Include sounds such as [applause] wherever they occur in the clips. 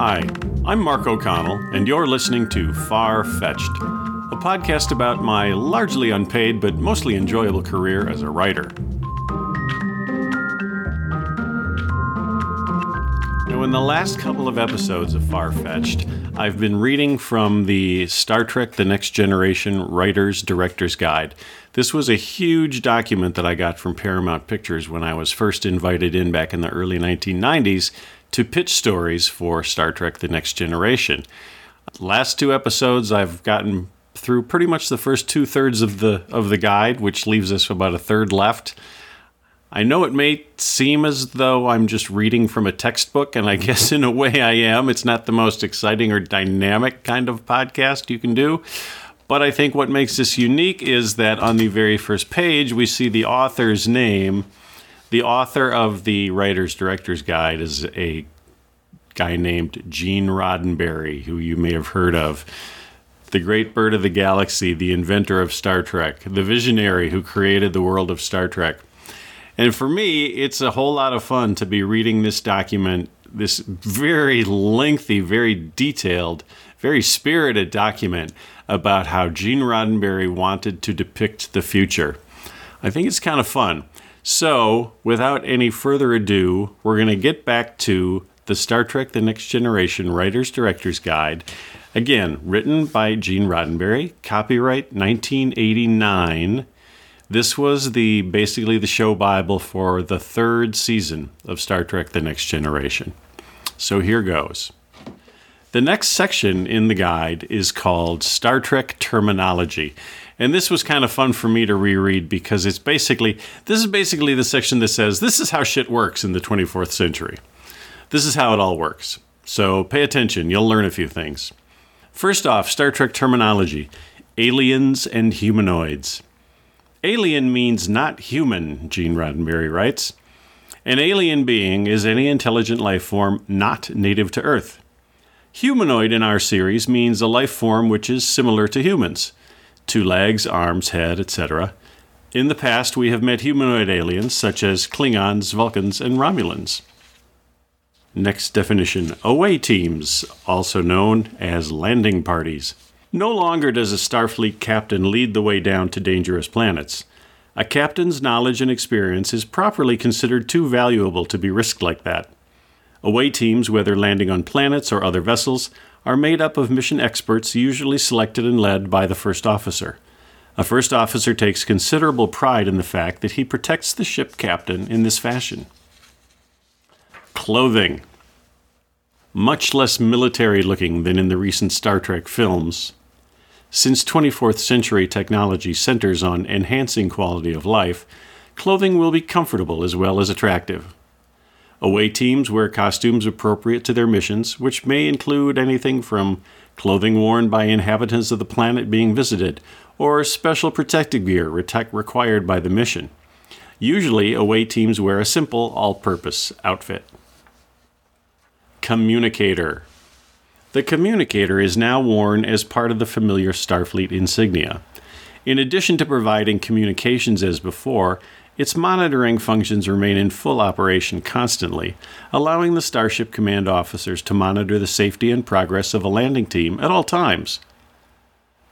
Hi, I'm Mark O'Connell, and you're listening to Far Fetched, a podcast about my largely unpaid but mostly enjoyable career as a writer. Now, in the last couple of episodes of Far Fetched, I've been reading from the Star Trek The Next Generation Writer's Director's Guide. This was a huge document that I got from Paramount Pictures when I was first invited in back in the early 1990s to pitch stories for Star Trek The Next Generation. Last two episodes, I've gotten through pretty much the first two thirds of the of the guide, which leaves us about a third left. I know it may seem as though I'm just reading from a textbook, and I [laughs] guess in a way I am. It's not the most exciting or dynamic kind of podcast you can do. But I think what makes this unique is that on the very first page, we see the author's name the author of the Writer's Director's Guide is a guy named Gene Roddenberry, who you may have heard of. The great bird of the galaxy, the inventor of Star Trek, the visionary who created the world of Star Trek. And for me, it's a whole lot of fun to be reading this document, this very lengthy, very detailed, very spirited document about how Gene Roddenberry wanted to depict the future. I think it's kind of fun. So, without any further ado, we're going to get back to the Star Trek The Next Generation Writer's Director's Guide. Again, written by Gene Roddenberry, copyright 1989. This was the basically the show bible for the third season of Star Trek The Next Generation. So here goes. The next section in the guide is called Star Trek Terminology. And this was kind of fun for me to reread because it's basically this is basically the section that says this is how shit works in the 24th century. This is how it all works. So pay attention, you'll learn a few things. First off, Star Trek terminology aliens and humanoids. Alien means not human, Gene Roddenberry writes. An alien being is any intelligent life form not native to Earth. Humanoid in our series means a life form which is similar to humans two legs, arms, head, etc. In the past, we have met humanoid aliens such as Klingons, Vulcans, and Romulans. Next definition away teams, also known as landing parties. No longer does a Starfleet captain lead the way down to dangerous planets. A captain's knowledge and experience is properly considered too valuable to be risked like that. Away teams, whether landing on planets or other vessels, are made up of mission experts usually selected and led by the first officer. A first officer takes considerable pride in the fact that he protects the ship captain in this fashion. Clothing. Much less military looking than in the recent Star Trek films. Since 24th century technology centers on enhancing quality of life, clothing will be comfortable as well as attractive. Away teams wear costumes appropriate to their missions, which may include anything from clothing worn by inhabitants of the planet being visited, or special protective gear required by the mission. Usually, away teams wear a simple, all purpose outfit. Communicator. The communicator is now worn as part of the familiar Starfleet insignia. In addition to providing communications as before, its monitoring functions remain in full operation constantly, allowing the Starship Command officers to monitor the safety and progress of a landing team at all times.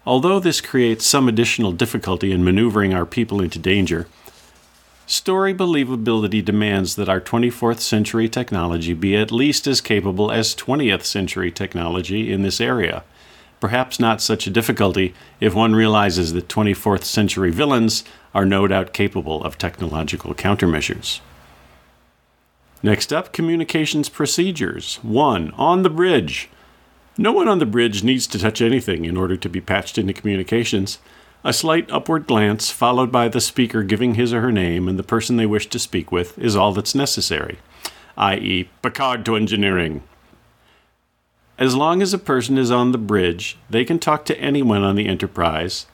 Although this creates some additional difficulty in maneuvering our people into danger, story believability demands that our 24th century technology be at least as capable as 20th century technology in this area perhaps not such a difficulty if one realizes that 24th century villains are no doubt capable of technological countermeasures. Next up, communications procedures. 1. On the bridge. No one on the bridge needs to touch anything in order to be patched into communications. A slight upward glance, followed by the speaker giving his or her name and the person they wish to speak with, is all that's necessary, i.e., Picard to engineering, as long as a person is on the bridge, they can talk to anyone on the Enterprise,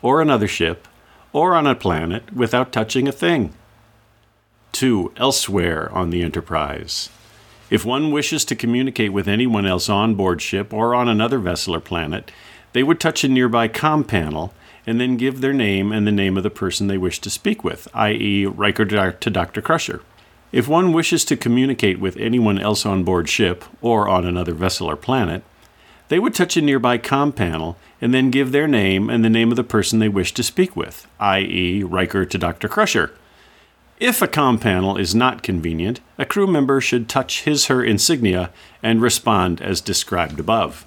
or another ship, or on a planet without touching a thing. 2. Elsewhere on the Enterprise. If one wishes to communicate with anyone else on board ship or on another vessel or planet, they would touch a nearby com panel and then give their name and the name of the person they wish to speak with, i.e., Riker to Dr. Crusher. If one wishes to communicate with anyone else on board ship or on another vessel or planet, they would touch a nearby com panel and then give their name and the name of the person they wish to speak with, i.e., Riker to Dr. Crusher. If a com panel is not convenient, a crew member should touch his her insignia and respond as described above.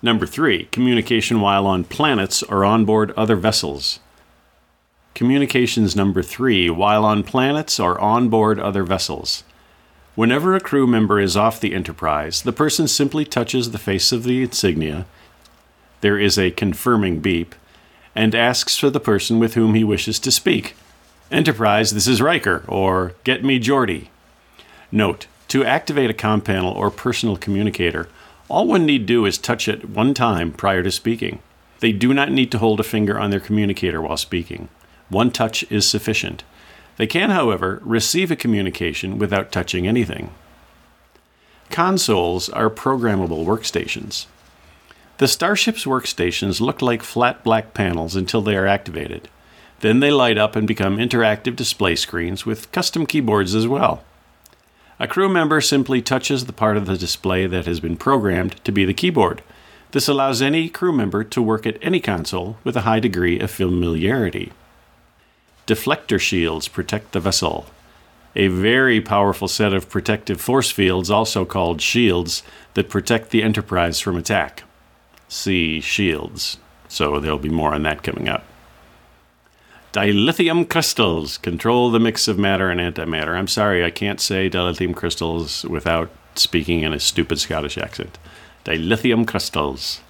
Number three, communication while on planets or on board other vessels. Communications number three, while on planets or on board other vessels. Whenever a crew member is off the Enterprise, the person simply touches the face of the insignia. There is a confirming beep, and asks for the person with whom he wishes to speak. Enterprise, this is Riker, or Get me Geordi. Note, to activate a com panel or personal communicator, all one need do is touch it one time prior to speaking. They do not need to hold a finger on their communicator while speaking. One touch is sufficient. They can, however, receive a communication without touching anything. Consoles are programmable workstations. The Starship's workstations look like flat black panels until they are activated. Then they light up and become interactive display screens with custom keyboards as well. A crew member simply touches the part of the display that has been programmed to be the keyboard. This allows any crew member to work at any console with a high degree of familiarity. Deflector shields protect the vessel. A very powerful set of protective force fields, also called shields, that protect the Enterprise from attack. See shields. So there'll be more on that coming up. Dilithium crystals control the mix of matter and antimatter. I'm sorry, I can't say dilithium crystals without speaking in a stupid Scottish accent. Dilithium crystals.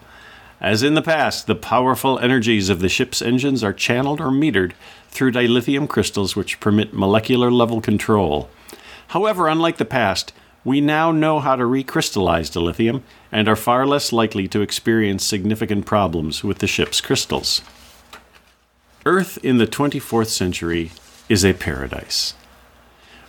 As in the past, the powerful energies of the ship's engines are channeled or metered through dilithium crystals which permit molecular level control. However, unlike the past, we now know how to recrystallize dilithium and are far less likely to experience significant problems with the ship's crystals. Earth in the 24th century is a paradise.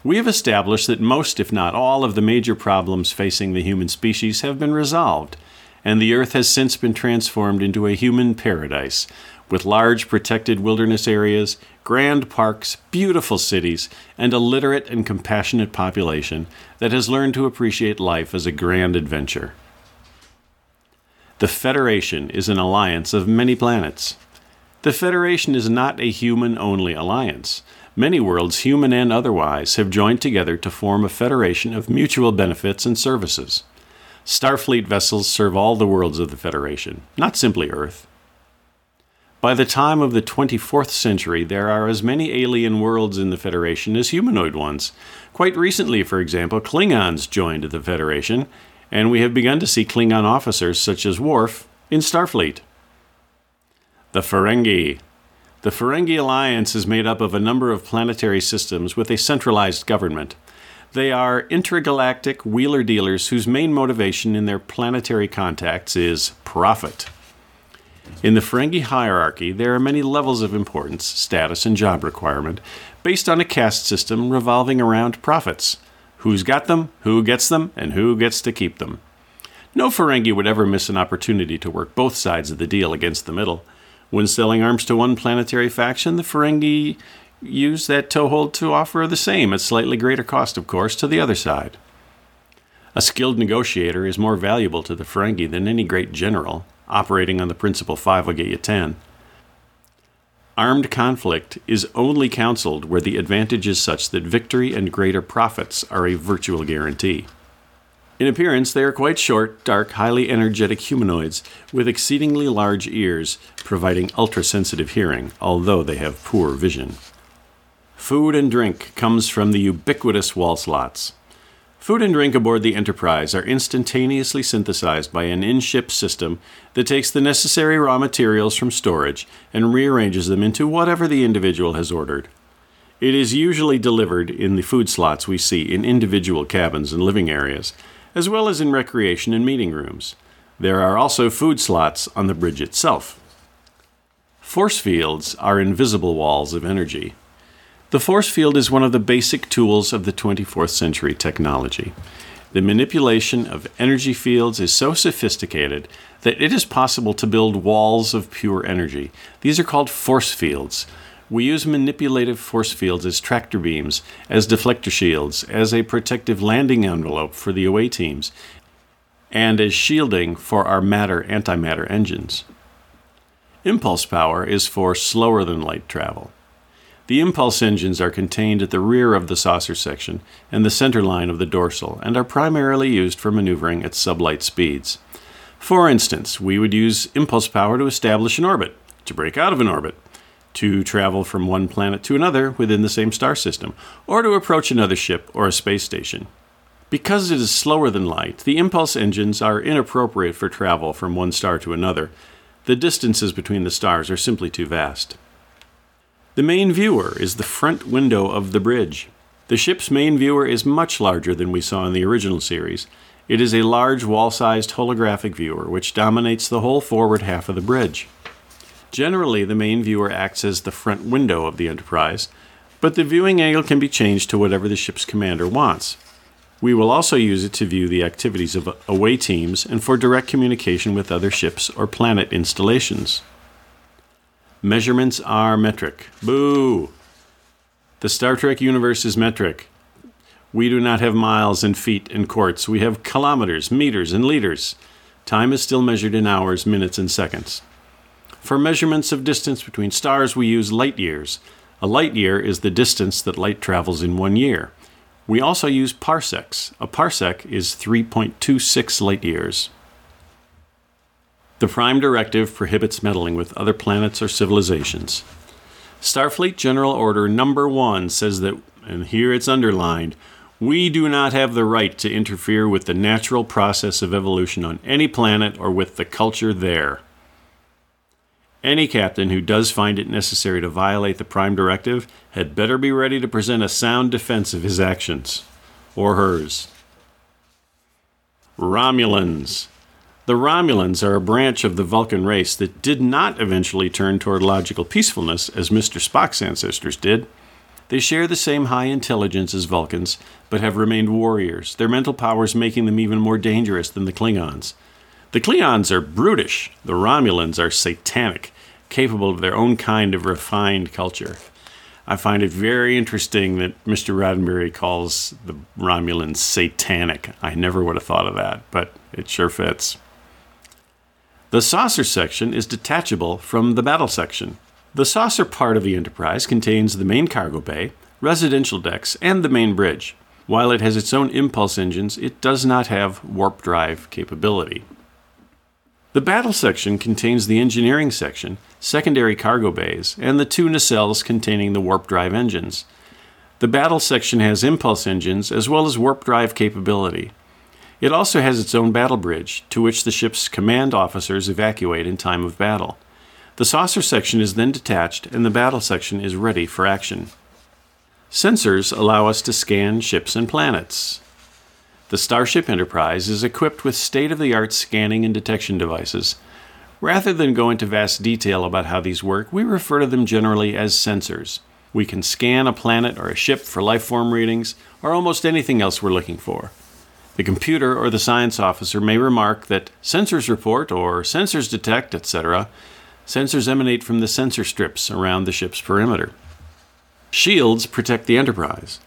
We have established that most, if not all, of the major problems facing the human species have been resolved, and the Earth has since been transformed into a human paradise, with large protected wilderness areas, grand parks, beautiful cities, and a literate and compassionate population that has learned to appreciate life as a grand adventure. The Federation is an alliance of many planets. The Federation is not a human only alliance. Many worlds, human and otherwise, have joined together to form a federation of mutual benefits and services. Starfleet vessels serve all the worlds of the Federation, not simply Earth. By the time of the 24th century, there are as many alien worlds in the Federation as humanoid ones. Quite recently, for example, Klingons joined the Federation, and we have begun to see Klingon officers such as Worf in Starfleet. The Ferengi. The Ferengi Alliance is made up of a number of planetary systems with a centralized government. They are intergalactic wheeler dealers whose main motivation in their planetary contacts is profit. In the Ferengi hierarchy, there are many levels of importance, status, and job requirement based on a caste system revolving around profits. Who's got them, who gets them, and who gets to keep them. No Ferengi would ever miss an opportunity to work both sides of the deal against the middle. When selling arms to one planetary faction, the Ferengi use that toehold to offer the same, at slightly greater cost, of course, to the other side. A skilled negotiator is more valuable to the Ferengi than any great general, operating on the principle 5 will get you 10. Armed conflict is only counseled where the advantage is such that victory and greater profits are a virtual guarantee. In appearance, they are quite short, dark, highly energetic humanoids with exceedingly large ears, providing ultra sensitive hearing, although they have poor vision. Food and drink comes from the ubiquitous wall slots. Food and drink aboard the Enterprise are instantaneously synthesized by an in ship system that takes the necessary raw materials from storage and rearranges them into whatever the individual has ordered. It is usually delivered in the food slots we see in individual cabins and living areas, as well as in recreation and meeting rooms. There are also food slots on the bridge itself. Force fields are invisible walls of energy. The force field is one of the basic tools of the 24th century technology. The manipulation of energy fields is so sophisticated that it is possible to build walls of pure energy. These are called force fields, We use manipulative force fields as tractor beams, as deflector shields, as a protective landing envelope for the away teams, and as shielding for our matter antimatter engines. Impulse power is for slower than light travel. The impulse engines are contained at the rear of the saucer section and the center line of the dorsal and are primarily used for maneuvering at sublight speeds. For instance, we would use impulse power to establish an orbit, to break out of an orbit, to travel from one planet to another within the same star system, or to approach another ship or a space station. Because it is slower than light, the impulse engines are inappropriate for travel from one star to another. The distances between the stars are simply too vast. The main viewer is the front window of the bridge. The ship's main viewer is much larger than we saw in the original series. It is a large wall sized holographic viewer which dominates the whole forward half of the bridge. Generally, the main viewer acts as the front window of the Enterprise, but the viewing angle can be changed to whatever the ship's commander wants. We will also use it to view the activities of away teams and for direct communication with other ships or planet installations. Measurements are metric. Boo! The Star Trek universe is metric. We do not have miles and feet and quarts. We have kilometers, meters, and liters. Time is still measured in hours, minutes, and seconds. For measurements of distance between stars, we use light years. A light year is the distance that light travels in one year. We also use parsecs. A parsec is 3.26 light years. The Prime Directive prohibits meddling with other planets or civilizations. Starfleet General Order Number 1 says that, and here it's underlined, we do not have the right to interfere with the natural process of evolution on any planet or with the culture there. Any captain who does find it necessary to violate the Prime Directive had better be ready to present a sound defense of his actions, or hers. Romulans. The Romulans are a branch of the Vulcan race that did not eventually turn toward logical peacefulness as Mr. Spock's ancestors did. They share the same high intelligence as Vulcans, but have remained warriors, their mental powers making them even more dangerous than the Klingons. The Klingons are brutish, the Romulans are satanic, capable of their own kind of refined culture. I find it very interesting that Mr. Roddenberry calls the Romulans satanic. I never would have thought of that, but it sure fits. The saucer section is detachable from the battle section. The saucer part of the Enterprise contains the main cargo bay, residential decks, and the main bridge. While it has its own impulse engines, it does not have warp drive capability. The battle section contains the engineering section, secondary cargo bays, and the two nacelles containing the warp drive engines. The battle section has impulse engines as well as warp drive capability. It also has its own battle bridge, to which the ship's command officers evacuate in time of battle. The saucer section is then detached, and the battle section is ready for action. Sensors allow us to scan ships and planets. The Starship Enterprise is equipped with state of the art scanning and detection devices. Rather than go into vast detail about how these work, we refer to them generally as sensors. We can scan a planet or a ship for life form readings or almost anything else we're looking for. The computer or the science officer may remark that sensors report or sensors detect, etc. Sensors emanate from the sensor strips around the ship's perimeter. Shields protect the Enterprise.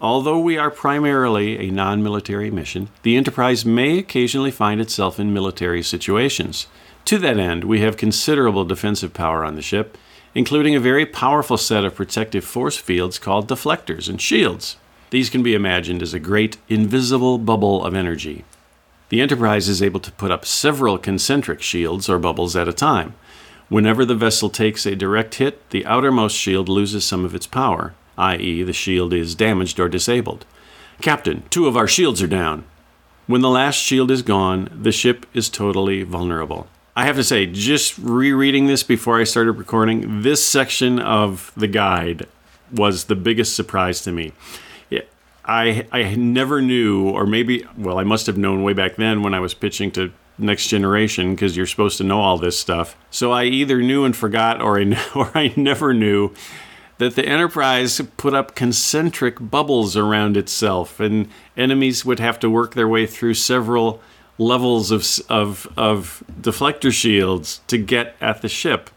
Although we are primarily a non military mission, the Enterprise may occasionally find itself in military situations. To that end, we have considerable defensive power on the ship, including a very powerful set of protective force fields called deflectors and shields. These can be imagined as a great invisible bubble of energy. The Enterprise is able to put up several concentric shields or bubbles at a time. Whenever the vessel takes a direct hit, the outermost shield loses some of its power i.e., the shield is damaged or disabled. Captain, two of our shields are down. When the last shield is gone, the ship is totally vulnerable. I have to say, just rereading this before I started recording, this section of the guide was the biggest surprise to me. I, I never knew, or maybe, well, I must have known way back then when I was pitching to Next Generation because you're supposed to know all this stuff. So I either knew and forgot, or I, [laughs] or I never knew that the Enterprise put up concentric bubbles around itself, and enemies would have to work their way through several levels of, of, of deflector shields to get at the ship.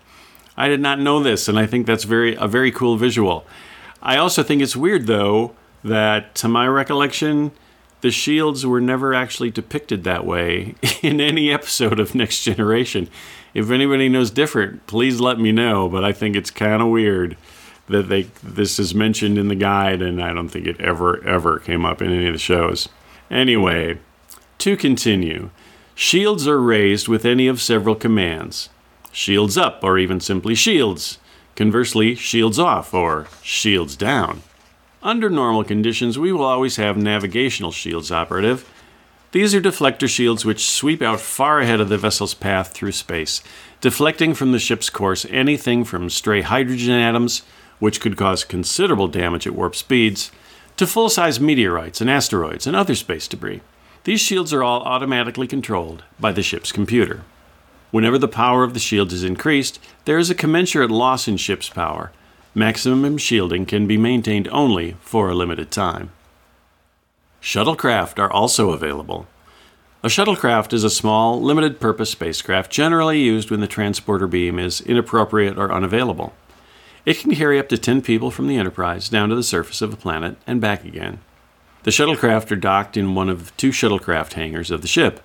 I did not know this, and I think that's very a very cool visual. I also think it's weird though that, to my recollection, the shields were never actually depicted that way [laughs] in any episode of Next Generation. If anybody knows different, please let me know. But I think it's kind of weird that they this is mentioned in the guide, and I don't think it ever ever came up in any of the shows. Anyway, to continue, shields are raised with any of several commands shields up, or even simply shields. Conversely, shields off, or shields down. Under normal conditions, we will always have navigational shields operative. These are deflector shields which sweep out far ahead of the vessel's path through space, deflecting from the ship's course anything from stray hydrogen atoms, which could cause considerable damage at warp speeds, to full size meteorites and asteroids and other space debris. These shields are all automatically controlled by the ship's computer. Whenever the power of the shield is increased, there is a commensurate loss in ship's power. Maximum shielding can be maintained only for a limited time. Shuttlecraft are also available. A shuttlecraft is a small, limited purpose spacecraft generally used when the transporter beam is inappropriate or unavailable. It can carry up to 10 people from the Enterprise down to the surface of a planet and back again. The shuttlecraft are docked in one of two shuttlecraft hangars of the ship.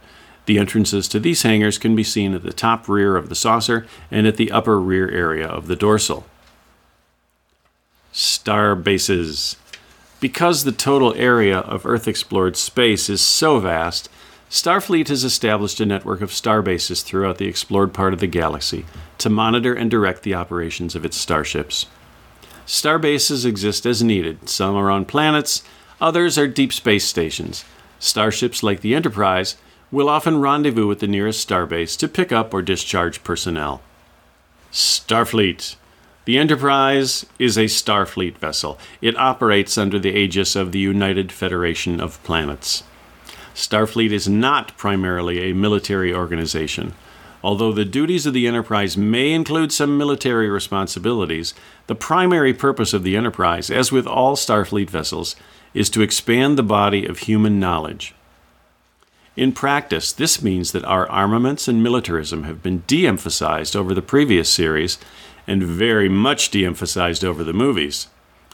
The entrances to these hangars can be seen at the top rear of the saucer and at the upper rear area of the dorsal. Star bases. Because the total area of Earth explored space is so vast, Starfleet has established a network of star bases throughout the explored part of the galaxy to monitor and direct the operations of its starships. Star bases exist as needed. Some are on planets, others are deep space stations. Starships like the Enterprise will often rendezvous with the nearest starbase to pick up or discharge personnel. Starfleet. The Enterprise is a Starfleet vessel. It operates under the aegis of the United Federation of Planets. Starfleet is not primarily a military organization. Although the duties of the Enterprise may include some military responsibilities, the primary purpose of the Enterprise, as with all Starfleet vessels, is to expand the body of human knowledge. In practice, this means that our armaments and militarism have been de emphasized over the previous series and very much de emphasized over the movies.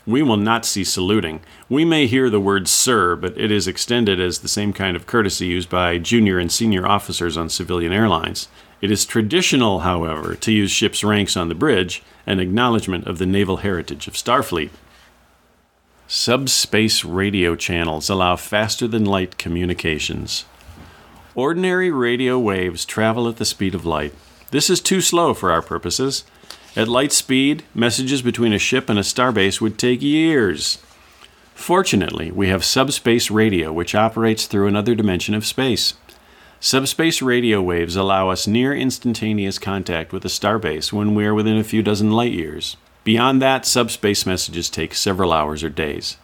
We will not see saluting. We may hear the word sir, but it is extended as the same kind of courtesy used by junior and senior officers on civilian airlines. It is traditional, however, to use ship's ranks on the bridge, an acknowledgement of the naval heritage of Starfleet. Subspace radio channels allow faster than light communications. Ordinary radio waves travel at the speed of light. This is too slow for our purposes. At light speed, messages between a ship and a starbase would take years. Fortunately, we have subspace radio, which operates through another dimension of space. Subspace radio waves allow us near instantaneous contact with a starbase when we are within a few dozen light years. Beyond that, subspace messages take several hours or days.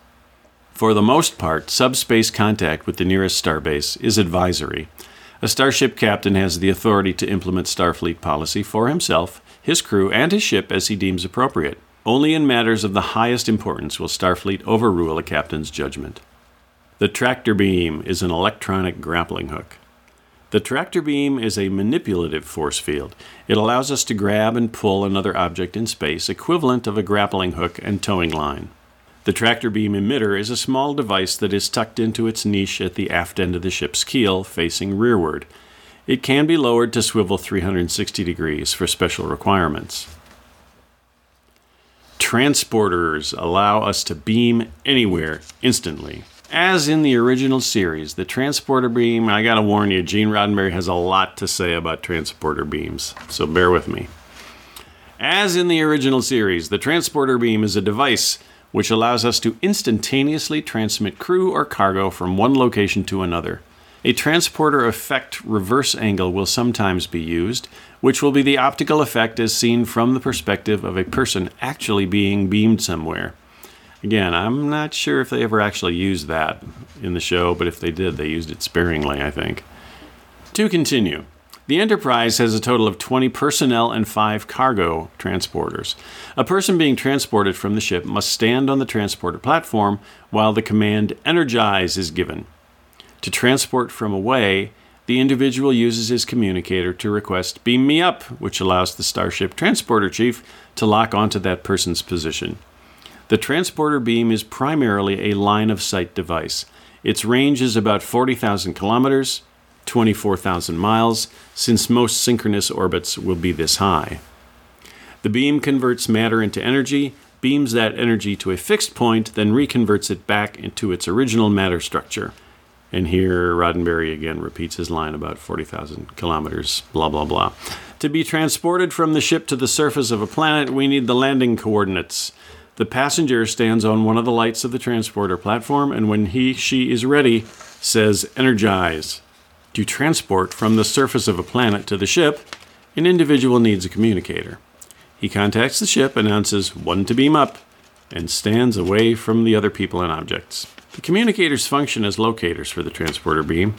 For the most part, subspace contact with the nearest starbase is advisory. A starship captain has the authority to implement Starfleet policy for himself, his crew, and his ship as he deems appropriate. Only in matters of the highest importance will Starfleet overrule a captain's judgment. The tractor beam is an electronic grappling hook. The tractor beam is a manipulative force field. It allows us to grab and pull another object in space, equivalent of a grappling hook and towing line. The tractor beam emitter is a small device that is tucked into its niche at the aft end of the ship's keel, facing rearward. It can be lowered to swivel 360 degrees for special requirements. Transporters allow us to beam anywhere instantly. As in the original series, the transporter beam, I gotta warn you, Gene Roddenberry has a lot to say about transporter beams, so bear with me. As in the original series, the transporter beam is a device which allows us to instantaneously transmit crew or cargo from one location to another. A transporter effect reverse angle will sometimes be used, which will be the optical effect as seen from the perspective of a person actually being beamed somewhere. Again, I'm not sure if they ever actually used that in the show, but if they did, they used it sparingly, I think. To continue, the Enterprise has a total of 20 personnel and 5 cargo transporters. A person being transported from the ship must stand on the transporter platform while the command Energize is given. To transport from away, the individual uses his communicator to request beam me up, which allows the Starship transporter chief to lock onto that person's position. The transporter beam is primarily a line of sight device. Its range is about 40,000 kilometers, 24,000 miles, since most synchronous orbits will be this high. The beam converts matter into energy, beams that energy to a fixed point, then reconverts it back into its original matter structure. And here Roddenberry again repeats his line about 40,000 kilometers, blah, blah, blah. To be transported from the ship to the surface of a planet, we need the landing coordinates. The passenger stands on one of the lights of the transporter platform, and when he, she is ready, says, Energize. To transport from the surface of a planet to the ship, an individual needs a communicator. He contacts the ship, announces one to beam up, and stands away from the other people and objects. The communicators function as locators for the transporter beam.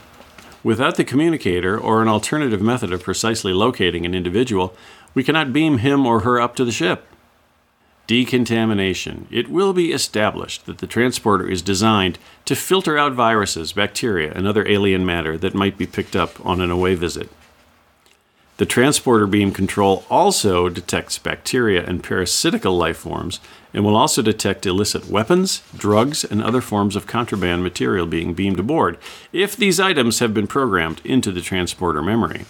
Without the communicator or an alternative method of precisely locating an individual, we cannot beam him or her up to the ship. Decontamination. It will be established that the transporter is designed to filter out viruses, bacteria, and other alien matter that might be picked up on an away visit. The transporter beam control also detects bacteria and parasitical life forms and will also detect illicit weapons, drugs, and other forms of contraband material being beamed aboard if these items have been programmed into the transporter memory.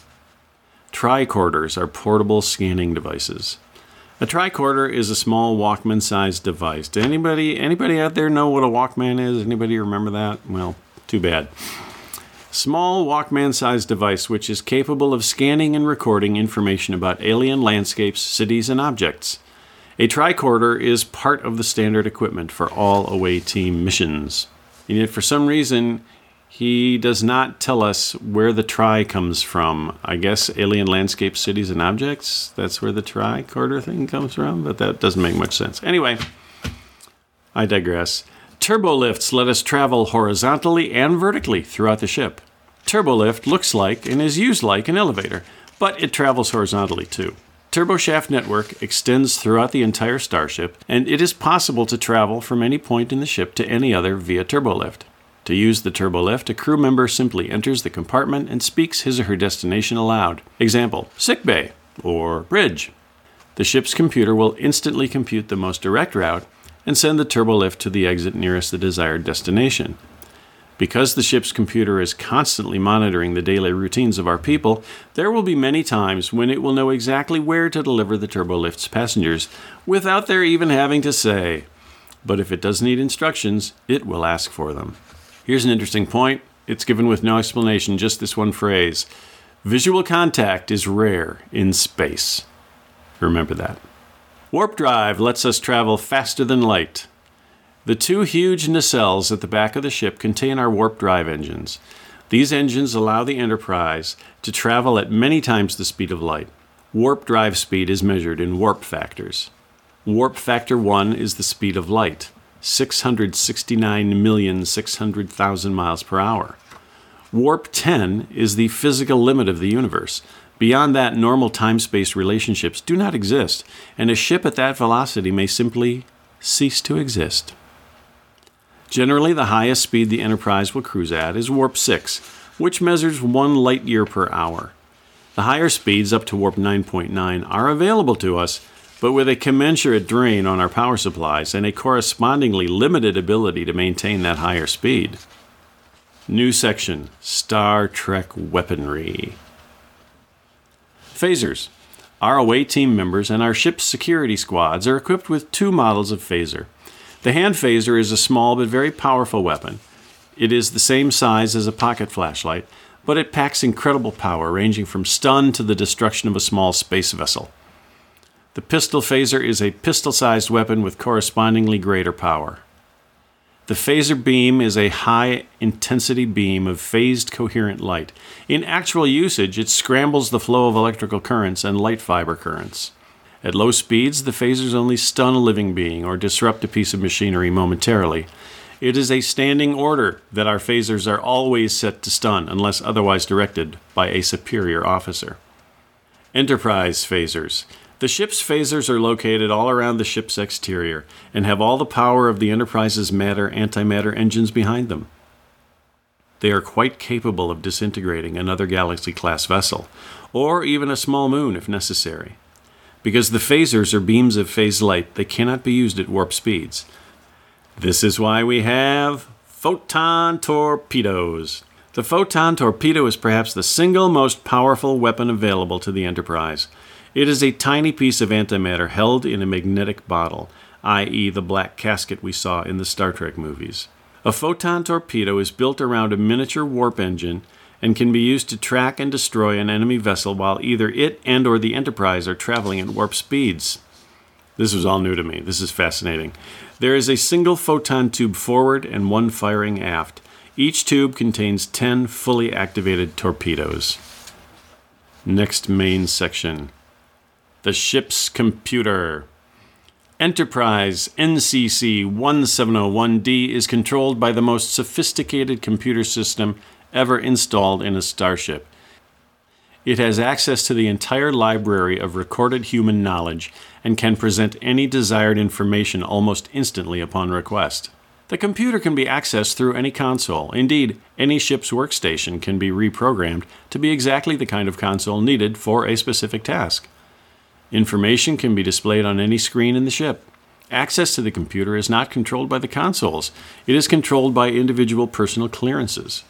Tricorders are portable scanning devices. A tricorder is a small Walkman-sized device. Do anybody anybody out there know what a Walkman is? Anybody remember that? Well, too bad. Small Walkman-sized device which is capable of scanning and recording information about alien landscapes, cities, and objects. A tricorder is part of the standard equipment for all away team missions. And yet, for some reason, he does not tell us where the tri comes from. I guess alien landscape, cities, and objects. That's where the tricorder thing comes from, but that doesn't make much sense. Anyway, I digress. Turbolifts let us travel horizontally and vertically throughout the ship. Turbolift looks like and is used like an elevator, but it travels horizontally too. Turboshaft network extends throughout the entire starship, and it is possible to travel from any point in the ship to any other via turbolift. To use the turbolift, a crew member simply enters the compartment and speaks his or her destination aloud. Example, sick bay or bridge. The ship's computer will instantly compute the most direct route and send the turbolift to the exit nearest the desired destination. Because the ship's computer is constantly monitoring the daily routines of our people, there will be many times when it will know exactly where to deliver the turbolift's passengers without their even having to say. But if it does need instructions, it will ask for them. Here's an interesting point. It's given with no explanation, just this one phrase. Visual contact is rare in space. Remember that. Warp drive lets us travel faster than light. The two huge nacelles at the back of the ship contain our warp drive engines. These engines allow the Enterprise to travel at many times the speed of light. Warp drive speed is measured in warp factors. Warp factor 1 is the speed of light. 669,600,000 miles per hour. Warp 10 is the physical limit of the universe. Beyond that, normal time space relationships do not exist, and a ship at that velocity may simply cease to exist. Generally, the highest speed the Enterprise will cruise at is Warp 6, which measures one light year per hour. The higher speeds, up to Warp 9.9, are available to us but with a commensurate drain on our power supplies and a correspondingly limited ability to maintain that higher speed. New section Star Trek Weaponry. Phasers. Our away team members and our ship's security squads are equipped with two models of phaser. The hand phaser is a small but very powerful weapon. It is the same size as a pocket flashlight, but it packs incredible power, ranging from stun to the destruction of a small space vessel. The pistol phaser is a pistol sized weapon with correspondingly greater power. The phaser beam is a high intensity beam of phased coherent light. In actual usage, it scrambles the flow of electrical currents and light fiber currents. At low speeds, the phasers only stun a living being or disrupt a piece of machinery momentarily. It is a standing order that our phasers are always set to stun unless otherwise directed by a superior officer. Enterprise phasers. The ship's phasers are located all around the ship's exterior and have all the power of the Enterprise's matter antimatter engines behind them. they are quite capable of disintegrating another galaxy class vessel, or even a small moon if necessary. Because the phasers are beams of phased light, they cannot be used at warp speeds. This is why we have photon torpedoes. The photon torpedo is perhaps the single most powerful weapon available to the Enterprise. It is a tiny piece of antimatter held in a magnetic bottle, i.e., the black casket we saw in the Star Trek movies. A photon torpedo is built around a miniature warp engine and can be used to track and destroy an enemy vessel while either it and or the Enterprise are traveling at warp speeds. This was all new to me. This is fascinating. There is a single photon tube forward and one firing aft. Each tube contains 10 fully activated torpedoes. Next main section The ship's computer. Enterprise NCC 1701D is controlled by the most sophisticated computer system ever installed in a starship. It has access to the entire library of recorded human knowledge and can present any desired information almost instantly upon request. The computer can be accessed through any console. Indeed, any ship's workstation can be reprogrammed to be exactly the kind of console needed for a specific task. Information can be displayed on any screen in the ship. Access to the computer is not controlled by the consoles, it is controlled by individual personal clearances.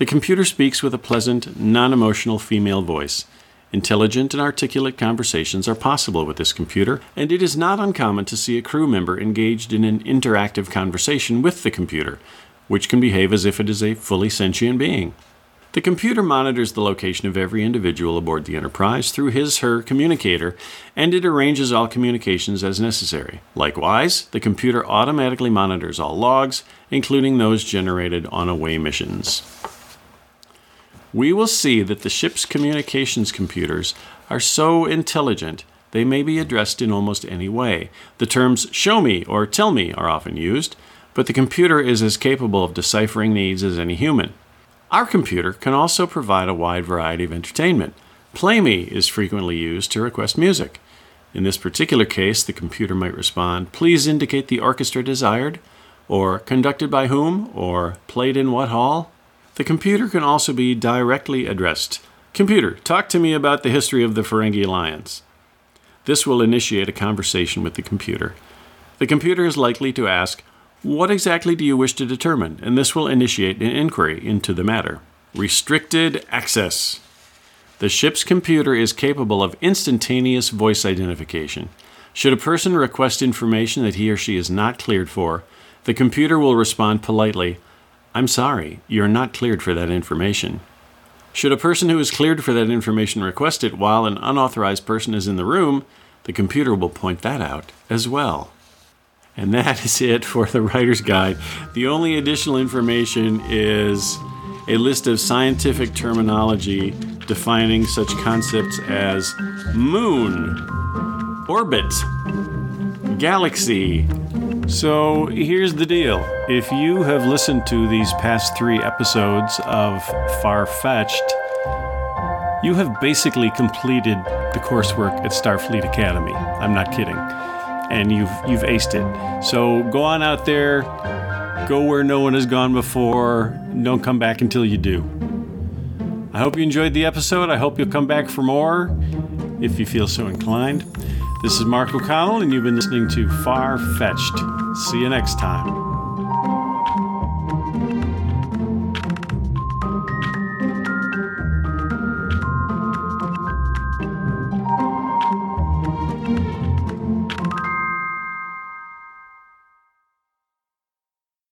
The computer speaks with a pleasant, non emotional female voice. Intelligent and articulate conversations are possible with this computer, and it is not uncommon to see a crew member engaged in an interactive conversation with the computer, which can behave as if it is a fully sentient being. The computer monitors the location of every individual aboard the Enterprise through his her communicator, and it arranges all communications as necessary. Likewise, the computer automatically monitors all logs, including those generated on away missions we will see that the ship's communications computers are so intelligent they may be addressed in almost any way. The terms show me or tell me are often used, but the computer is as capable of deciphering needs as any human. Our computer can also provide a wide variety of entertainment. Play Me is frequently used to request music. In this particular case, the computer might respond, Please indicate the orchestra desired, or conducted by whom, or played in what hall. The computer can also be directly addressed. Computer, talk to me about the history of the Ferengi Alliance. This will initiate a conversation with the computer. The computer is likely to ask, What exactly do you wish to determine? And this will initiate an inquiry into the matter. Restricted access. The ship's computer is capable of instantaneous voice identification. Should a person request information that he or she is not cleared for, the computer will respond politely, I'm sorry, you're not cleared for that information. Should a person who is cleared for that information request it while an unauthorized person is in the room, the computer will point that out as well. And that is it for the writer's guide. The only additional information is a list of scientific terminology defining such concepts as moon, orbit, galaxy, so here's the deal. If you have listened to these past three episodes of Far Fetched, you have basically completed the coursework at Starfleet Academy. I'm not kidding. And you've you've aced it. So go on out there, go where no one has gone before. Don't come back until you do. I hope you enjoyed the episode. I hope you'll come back for more if you feel so inclined. This is Mark O'Connell, and you've been listening to Far Fetched. See you next time.